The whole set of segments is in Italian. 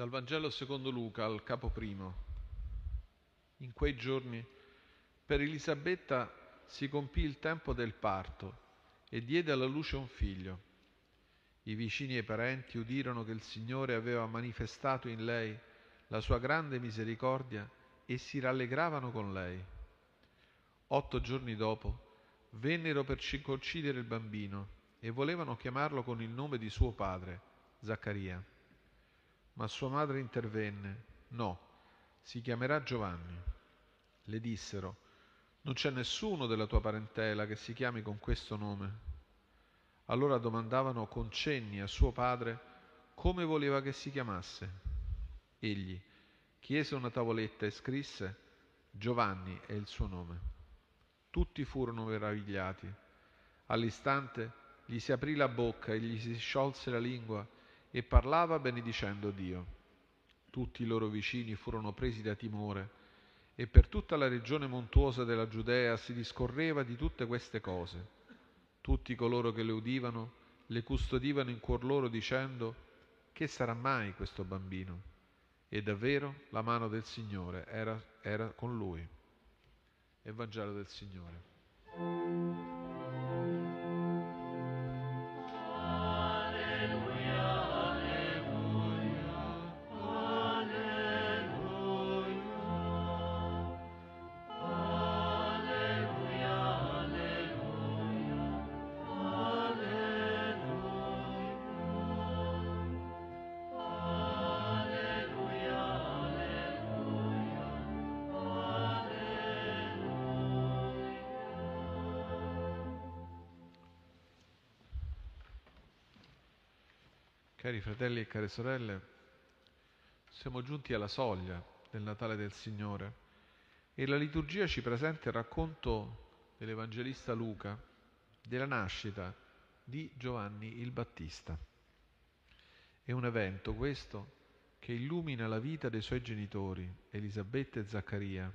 Dal Vangelo secondo Luca al capo primo. In quei giorni per Elisabetta si compì il tempo del parto e diede alla luce un figlio. I vicini e i parenti udirono che il Signore aveva manifestato in lei la sua grande misericordia e si rallegravano con lei. Otto giorni dopo vennero per circoncidere il bambino e volevano chiamarlo con il nome di suo padre, Zaccaria. Ma sua madre intervenne, no, si chiamerà Giovanni. Le dissero, non c'è nessuno della tua parentela che si chiami con questo nome. Allora domandavano con cenni a suo padre come voleva che si chiamasse. Egli chiese una tavoletta e scrisse Giovanni è il suo nome. Tutti furono meravigliati. All'istante gli si aprì la bocca e gli si sciolse la lingua e parlava benedicendo Dio. Tutti i loro vicini furono presi da timore e per tutta la regione montuosa della Giudea si discorreva di tutte queste cose. Tutti coloro che le udivano le custodivano in cuor loro dicendo che sarà mai questo bambino? E davvero la mano del Signore era, era con lui. Evangelo del Signore. Cari fratelli e care sorelle, siamo giunti alla soglia del Natale del Signore e la liturgia ci presenta il racconto dell'Evangelista Luca della nascita di Giovanni il Battista. È un evento questo che illumina la vita dei suoi genitori, Elisabetta e Zaccaria,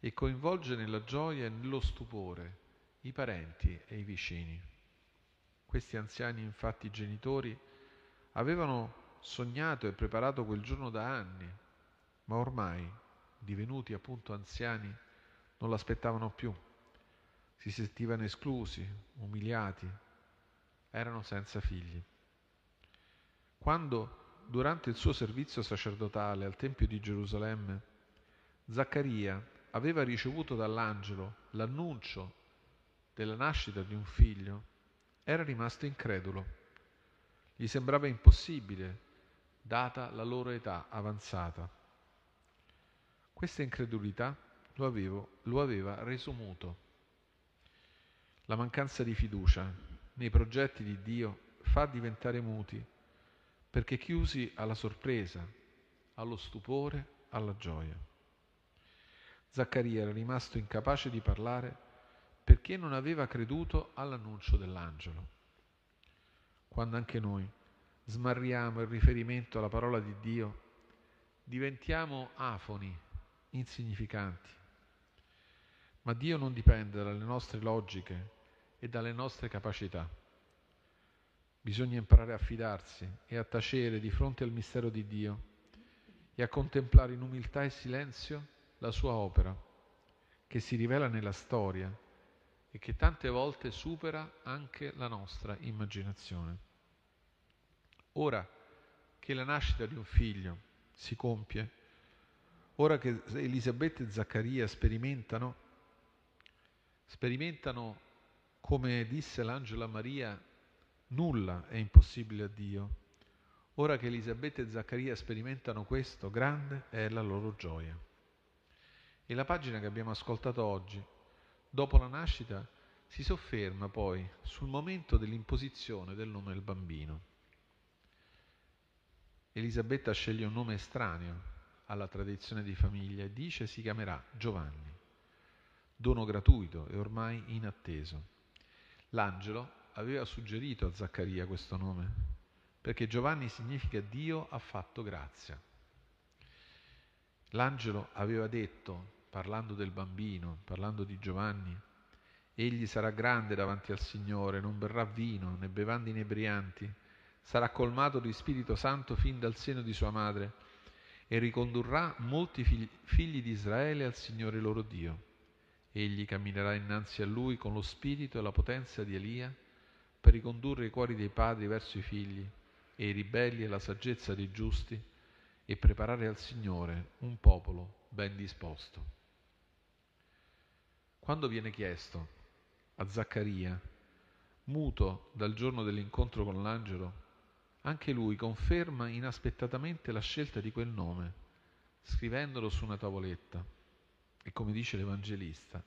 e coinvolge nella gioia e nello stupore i parenti e i vicini. Questi anziani, infatti, genitori, Avevano sognato e preparato quel giorno da anni, ma ormai, divenuti appunto anziani, non l'aspettavano più. Si sentivano esclusi, umiliati, erano senza figli. Quando, durante il suo servizio sacerdotale al Tempio di Gerusalemme, Zaccaria aveva ricevuto dall'angelo l'annuncio della nascita di un figlio, era rimasto incredulo gli sembrava impossibile, data la loro età avanzata. Questa incredulità lo, avevo, lo aveva reso muto. La mancanza di fiducia nei progetti di Dio fa diventare muti, perché chiusi alla sorpresa, allo stupore, alla gioia. Zaccaria era rimasto incapace di parlare perché non aveva creduto all'annuncio dell'angelo quando anche noi smarriamo il riferimento alla parola di Dio, diventiamo afoni, insignificanti. Ma Dio non dipende dalle nostre logiche e dalle nostre capacità. Bisogna imparare a fidarsi e a tacere di fronte al mistero di Dio e a contemplare in umiltà e silenzio la sua opera, che si rivela nella storia e che tante volte supera anche la nostra immaginazione. Ora che la nascita di un figlio si compie, ora che Elisabetta e Zaccaria sperimentano, sperimentano, come disse l'angelo a Maria, nulla è impossibile a Dio. Ora che Elisabetta e Zaccaria sperimentano questo, grande è la loro gioia. E la pagina che abbiamo ascoltato oggi, dopo la nascita, si sofferma poi sul momento dell'imposizione del nome del bambino. Elisabetta sceglie un nome estraneo alla tradizione di famiglia e dice si chiamerà Giovanni, dono gratuito e ormai inatteso. L'angelo aveva suggerito a Zaccaria questo nome perché Giovanni significa Dio ha fatto grazia. L'angelo aveva detto, parlando del bambino, parlando di Giovanni, egli sarà grande davanti al Signore, non berrà vino né bevande inebrianti, sarà colmato di Spirito Santo fin dal seno di sua madre e ricondurrà molti figli, figli di Israele al Signore loro Dio. Egli camminerà innanzi a lui con lo spirito e la potenza di Elia per ricondurre i cuori dei padri verso i figli e i ribelli e la saggezza dei giusti e preparare al Signore un popolo ben disposto. Quando viene chiesto a Zaccaria, muto dal giorno dell'incontro con l'angelo, anche lui conferma inaspettatamente la scelta di quel nome, scrivendolo su una tavoletta. E come dice l'Evangelista,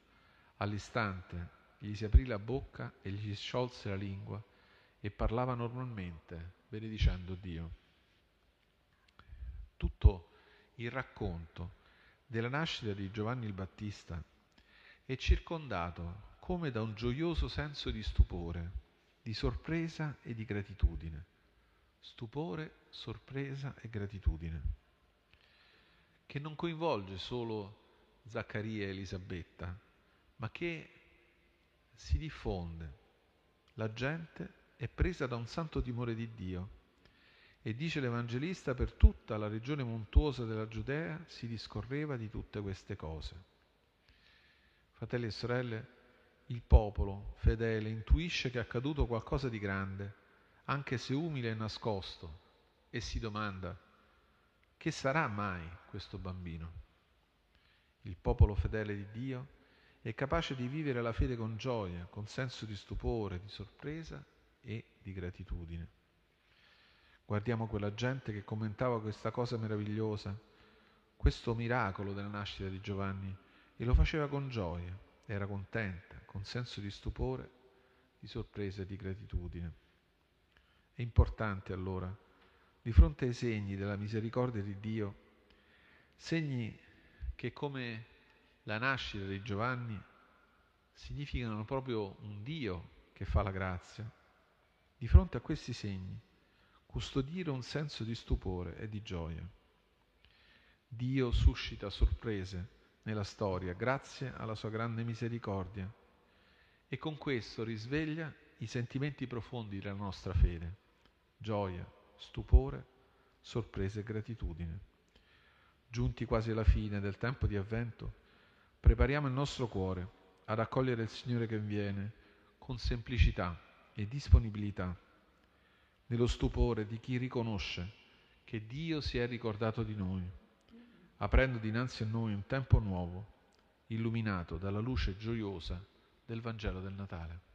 all'istante gli si aprì la bocca e gli si sciolse la lingua e parlava normalmente, benedicendo Dio. Tutto il racconto della nascita di Giovanni il Battista è circondato come da un gioioso senso di stupore, di sorpresa e di gratitudine. Stupore, sorpresa e gratitudine, che non coinvolge solo Zaccaria e Elisabetta, ma che si diffonde. La gente è presa da un santo timore di Dio e dice l'Evangelista per tutta la regione montuosa della Giudea si discorreva di tutte queste cose. Fratelli e sorelle, il popolo fedele intuisce che è accaduto qualcosa di grande, anche se umile e nascosto, e si domanda, che sarà mai questo bambino? Il popolo fedele di Dio è capace di vivere la fede con gioia, con senso di stupore, di sorpresa e di gratitudine. Guardiamo quella gente che commentava questa cosa meravigliosa, questo miracolo della nascita di Giovanni e lo faceva con gioia, era contenta, con senso di stupore, di sorpresa e di gratitudine. È importante allora, di fronte ai segni della misericordia di Dio, segni che come la nascita di Giovanni significano proprio un Dio che fa la grazia, di fronte a questi segni custodire un senso di stupore e di gioia. Dio suscita sorprese nella storia grazie alla sua grande misericordia e con questo risveglia i sentimenti profondi della nostra fede, gioia, stupore, sorpresa e gratitudine. Giunti quasi alla fine del tempo di avvento, prepariamo il nostro cuore ad accogliere il Signore che viene con semplicità e disponibilità, nello stupore di chi riconosce che Dio si è ricordato di noi aprendo dinanzi a noi un tempo nuovo, illuminato dalla luce gioiosa del Vangelo del Natale.